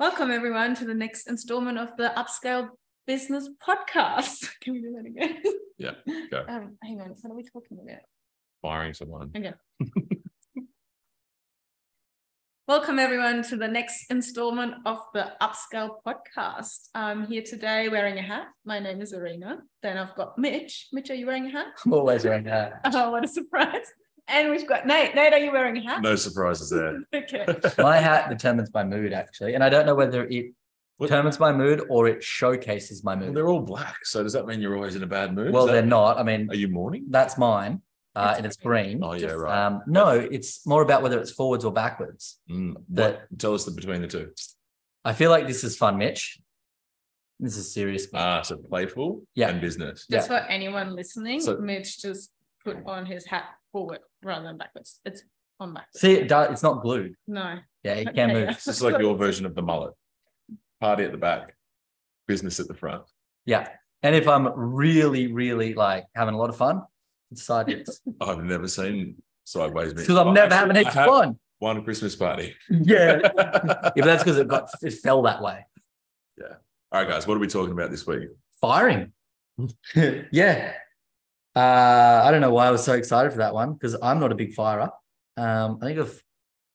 Welcome, everyone, to the next installment of the Upscale Business Podcast. Can we do that again? Yeah, go. Um, hang on, what are we talking about? Firing someone. Okay. Welcome, everyone, to the next installment of the Upscale Podcast. I'm here today wearing a hat. My name is Erina. Then I've got Mitch. Mitch, are you wearing a hat? I'm always wearing a hat. Oh, what a surprise. And we've got Nate. Nate, are you wearing a hat? No surprises there. Okay. My hat determines my mood, actually. And I don't know whether it What- determines my mood or it showcases my Well, mood. they're all black. So does that mean you're always in a bad mood? Well, that- they're not. I mean, Are you mourning? that's mine. Uh, It's and it's green. Oh, yeah, right. Um, no, it's more about whether it's forwards or backwards. Mm, that- what- Tell us the between the two. I feel like this is fun, Mitch. This is serious. Mitch. Ah, so playful Yeah. and business. Yeah. Just for anyone listening, So- Mitch just put on his hat forward rather than backwards. It's on backwards. See, it does, it's not glued. No. Yeah, it can Okay, move. yeah. This is like your version of the mullet. Party at the back, business at the front. Yeah. And if I'm really, really like having a lot of fun, it's sideways. I've never seen sideways. Because I'm never having I heaps of fun. One Christmas party. Yeah. yeah, but that's because it got it fell that way. Yeah. All right, guys, what are we talking about this week? Firing. yeah. Uh, I don't know why I was so excited for that one because I'm not a big firer. Um, I think I've,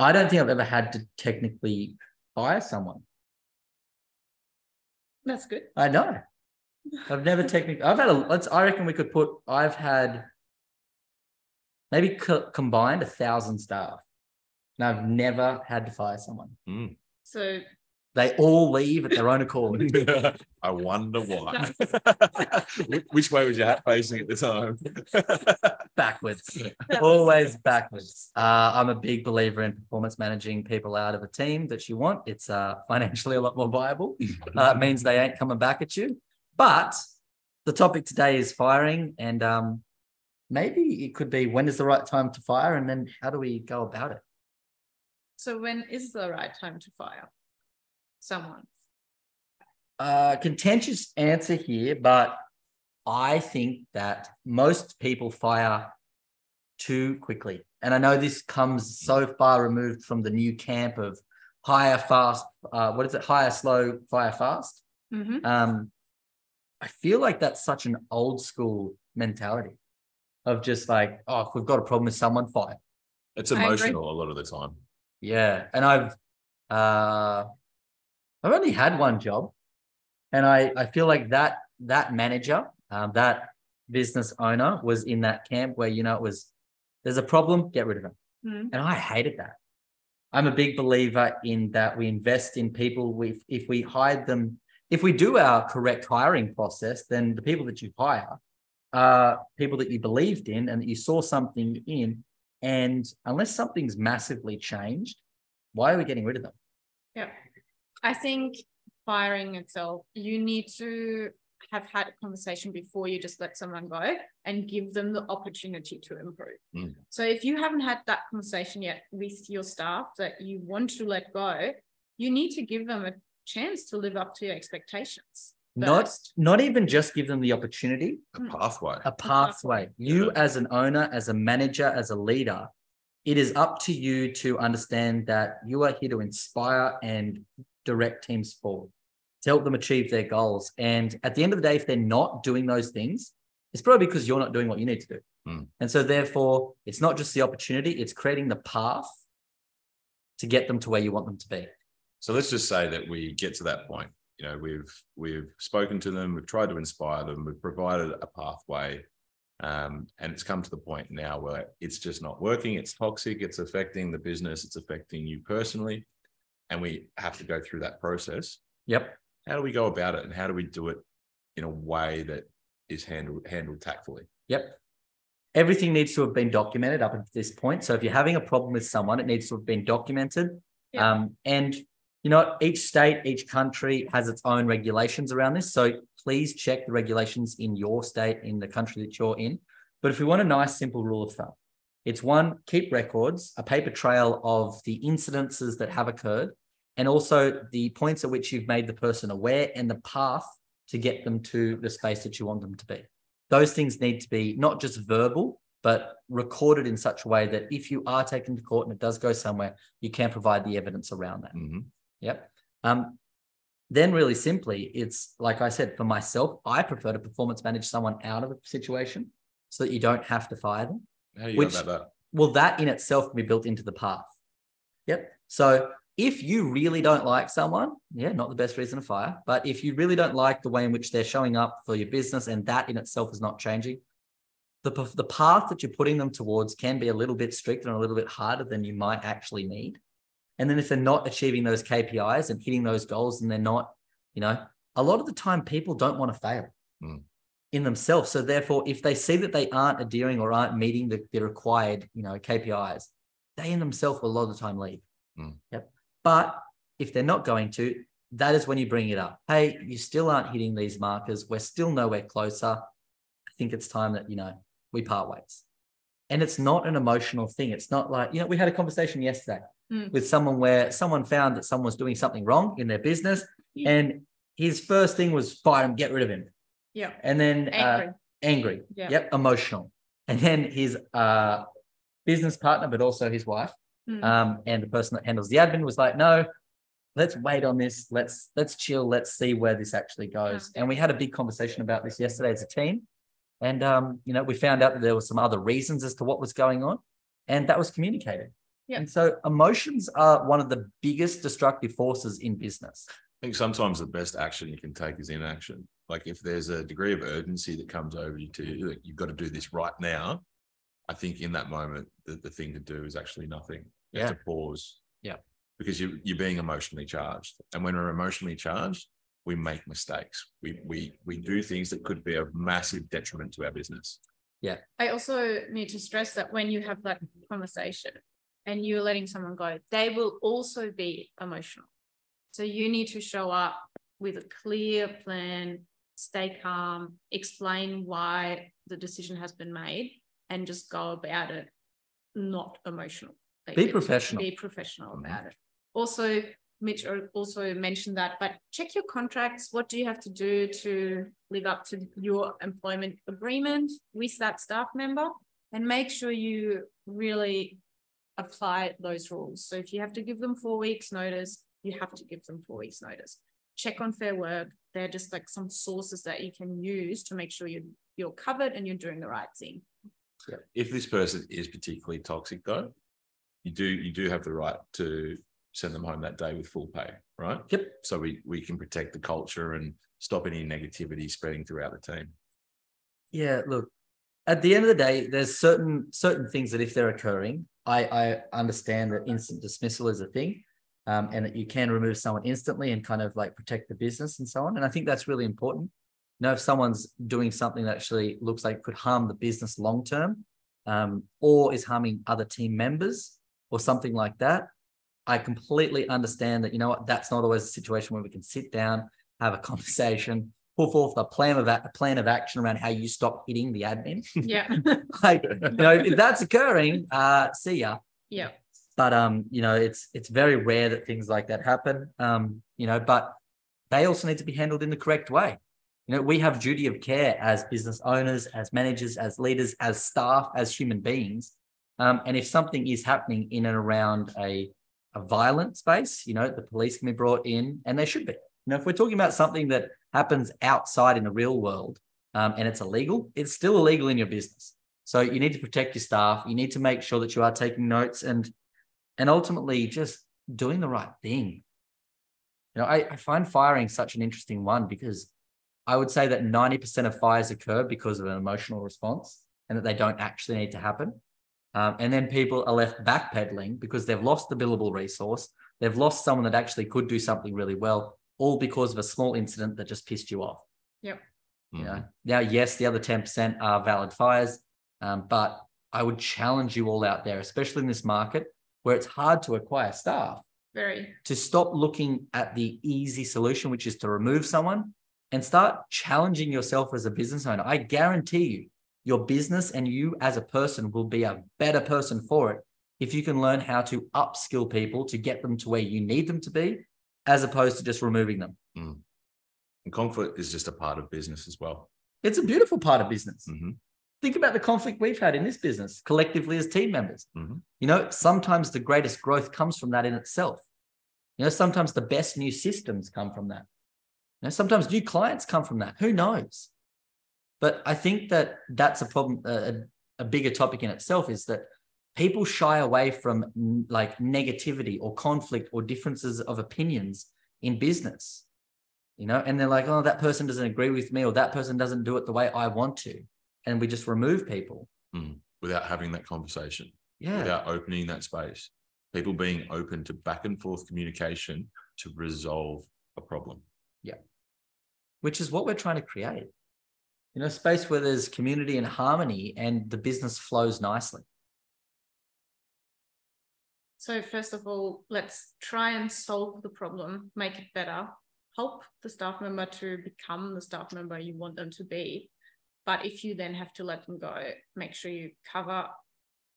I don't think I've ever had to technically fire someone. That's good. I know. I've never technically. I've had a. Let's. I reckon we could put. I've had maybe co- combined a thousand staff, and I've never had to fire someone. Mm. So They all leave at their own accord. I wonder why. Which- Which way was your hat facing at the time? backwards. always backwards. Uh, I'm a big believer in performance managing people out of a team that you want. It's uh, financially a lot more viable. Uh, it means they ain't coming back at you. But the topic today is firing, and um, maybe it could be when is the right time to fire, and then how do we go about it? so when is the right time to fire someone? Uh, contentious answer here, but I think that most people fire too quickly. And I know this comes so far removed from the new camp of hire fast. Uh, what is it? Hire slow, fire fast. Mhm. Um, I feel like that's such an old school mentality of just like, oh, if we've got a problem with someone, fire. It's emotional a lot of the time. Yeah, and I've uh I've only had one job, and I I feel like that that manager, um, that business owner was in that camp where you know it was there's a problem, get rid of them, Mhm. and I hated that. I'm a big believer in that we invest in people. We if we hire them, if we do our correct hiring process, then the people that you hire are people that you believed in and that you saw something in. And unless something's massively changed, why are we getting rid of them? Yeah. I think firing itself, you need to have had a conversation before you just let someone go and give them the opportunity to improve. Mm. So if you haven't had that conversation yet with your staff that you want to let go, you need to give them a chance to live up to your expectations. Not first. not even just give them the opportunity, A Mm. pathway. a pathway. You Yeah. as an owner, as a manager, as a leader, it is up to you to understand that you are here to inspire and direct teams forward, to help them achieve their goals. And at the end of the day, if they're not doing those things, it's probably because you're not doing what you need to do. Mm. And so therefore, it's not just the opportunity, it's creating the path to get them to where you want them to be. So let's just say that we get to that point. You know, we've we've spoken to them, we've tried to inspire them, we've provided a pathway, um, and it's come to the point now where it's just not working. It's toxic. It's affecting the business. It's affecting you personally, and we have to go through that process. Yep. How do we go about it, and how do we do it in a way that is handled handled tactfully? Yep. Everything needs to have been documented up at this point. So if you're having a problem with someone, it needs to have been documented. Yeah. Um, and you know, each state, each country has its own regulations around this. So please check the regulations in your state, in the country that you're in. But if we want a nice, simple rule of thumb, it's one, keep records, a paper trail of the incidences that have occurred, and also the points at which you've made the person aware and the path to get them to the space that you want them to be. Those things need to be not just verbal, but recorded in such a way that if you are taken to court and it does go somewhere, you can provide the evidence around that. Mhm. Yep. Um, then really simply, it's like I said, for myself, I prefer to performance manage someone out of a situation so that you don't have to fire them. How do you Which- that? Well, that in itself can be built into the path. Yep. So if you really don't like someone, yeah, not the best reason to fire, but if you really don't like the way in which they're showing up for your business and that in itself is not changing, the, the path that you're putting them towards can be a little bit stricter and a little bit harder than you might actually need. And then if they're not achieving those KPIs and hitting those goals and they're not, you know, a lot of the time people don't want to fail Mm. in themselves. So therefore, if they see that they aren't adhering or aren't meeting the, the required, you know, KPIs, they in themselves will a lot of the time leave. Mm. Yep. But if they're not going to, that is when you bring it up. Hey, you still aren't hitting these markers. We're still nowhere closer. I think it's time that, you know, we part ways. And it's not an emotional thing. It's not like, you know, we had a conversation yesterday Mm. with someone where someone found that someone was doing something wrong in their business. Yeah. And his first thing was fire him, get rid of him. Yeah. And then uh, Angry. angry. Yeah. Yep. Emotional. And then his uh, business partner, but also his wife, Mm. um, and the person that handles the admin was like, no, let's wait on this. Let's let's chill. Let's see where this actually goes. Yeah. And we had a big conversation about this yesterday as a team. And um, you know, we found out that there were some other reasons as to what was going on, and that was communicated. Yeah. And so emotions are one of the biggest destructive forces in business. I think sometimes the best action you can take is inaction. Like if there's a degree of urgency that comes over you to you, like, you've got to do this right now. I think in that moment, the, the thing to do is actually nothing. You have to pause. Yeah. Because you you're being emotionally charged. And when we're emotionally charged, we make mistakes. We we we do things that could be a massive detriment to our business. Yeah. I also need to stress that when you have that conversation and you're letting someone go, they will also be emotional. So you need to show up with a clear plan, stay calm, explain why the decision has been made, and just go about it not emotional. Be professional. Be professional Mhm. about it. Also, Mitch also mentioned that, but check your contracts. What do you have to do to live up to your employment agreement with that staff member? And make sure you really apply those rules. So if you have to give them four weeks notice, you have to give them four weeks notice. Check on fair work. They're just like some sources that you can use to make sure you're you're covered and you're doing the right thing. If this person is particularly toxic though, you do you do have the right to send them home that day with full pay, right? Yep. So we we can protect the culture and stop any negativity spreading throughout the team. Yeah, look, at the end of the day, there's certain certain things that if they're occurring, I I understand that instant dismissal is a thing, um, and that you can remove someone instantly and kind of like protect the business and so on. And I think that's really important. Know, if someone's doing something that actually looks like could harm the business long term, um, or is harming other team members or something like that, I completely understand that. You know what? That's not always a situation where we can sit down, have a conversation, pull forth a plan of a, a plan of action around how you stop hitting the admin. Yeah. like, you know, if that's occurring, uh, see ya. yeah. But um, you know, it's it's very rare that things like that happen. Um, you know, but they also need to be handled in the correct way. You know, we have duty of care as business owners, as managers, as leaders, as staff, as human beings. Um, and if something is happening in and around a a violent space, you know, the police can be brought in, and they should be. You know, if we're talking about something that happens outside in the real world um, and it's illegal, it's still illegal in your business. So you need to protect your staff. You need to make sure that you are taking notes and and ultimately just doing the right thing. You know, I, I find firing such an interesting one because I would say that 90% of fires occur because of an emotional response and that they don't actually need to happen. Um, and then people are left backpedaling because they've lost the billable resource. They've lost someone that actually could do something really well, all because of a small incident that just pissed you off. You Mhm. know, now, yes, the other 10% are valid fires, um, but I would challenge you all out there, especially in this market where it's hard to acquire staff, Very. to stop looking at the easy solution, which is to remove someone and start challenging yourself as a business owner. I guarantee you, your business and you as a person will be a better person for it if you can learn how to upskill people to get them to where you need them to be, as opposed to just removing them. And conflict is just a part of business as well. It's a beautiful part of business. Mhm. Think about the conflict we've had in this business collectively as team members. Mhm. You know, sometimes the greatest growth comes from that in itself. You know, sometimes the best new systems come from that. You know, sometimes new clients come from that. Who knows? But I think that that's a problem. A, a bigger topic in itself is that people shy away from like negativity or conflict or differences of opinions in business. You know, and they're like, oh, that person doesn't agree with me, or that person doesn't do it the way I want to, and we just remove people Mm. without having that conversation, Yeah. without opening that space. People being open to back and forth communication to resolve a problem. Which is what we're trying to create. You know, space where there's community and harmony and the business flows nicely. So first of all, let's try and solve the problem, make it better, help the staff member to become the staff member you want them to be. But if you then have to let them go, make sure you cover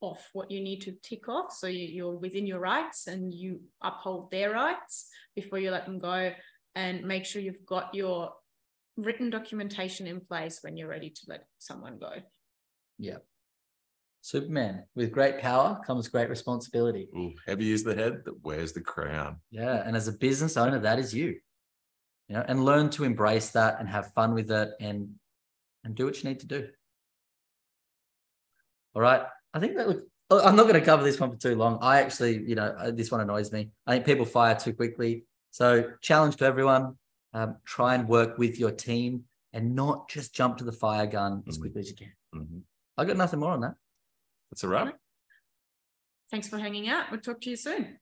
off what you need to tick off. So you, you're within your rights and you uphold their rights before you let them go. And make sure you've got your written documentation in place when you're ready to let someone go. Yeah. Superman, with great power comes great responsibility. Ooh, heavy is the head that wears the crown. Yeah. And as a business owner, that is you. You know, and learn to embrace that and have fun with it and and do what you need to do. All right. I think that look, I'm not going to cover this one for too long. I actually, you know, uh, this one annoys me. I think people fire too quickly. So, challenge to everyone um, try and work with your team and not just jump to the fire gun as Mhm. quickly as you can. Mhm. I got nothing more on that. That's a wrap. Thanks for hanging out. We'll talk to you soon.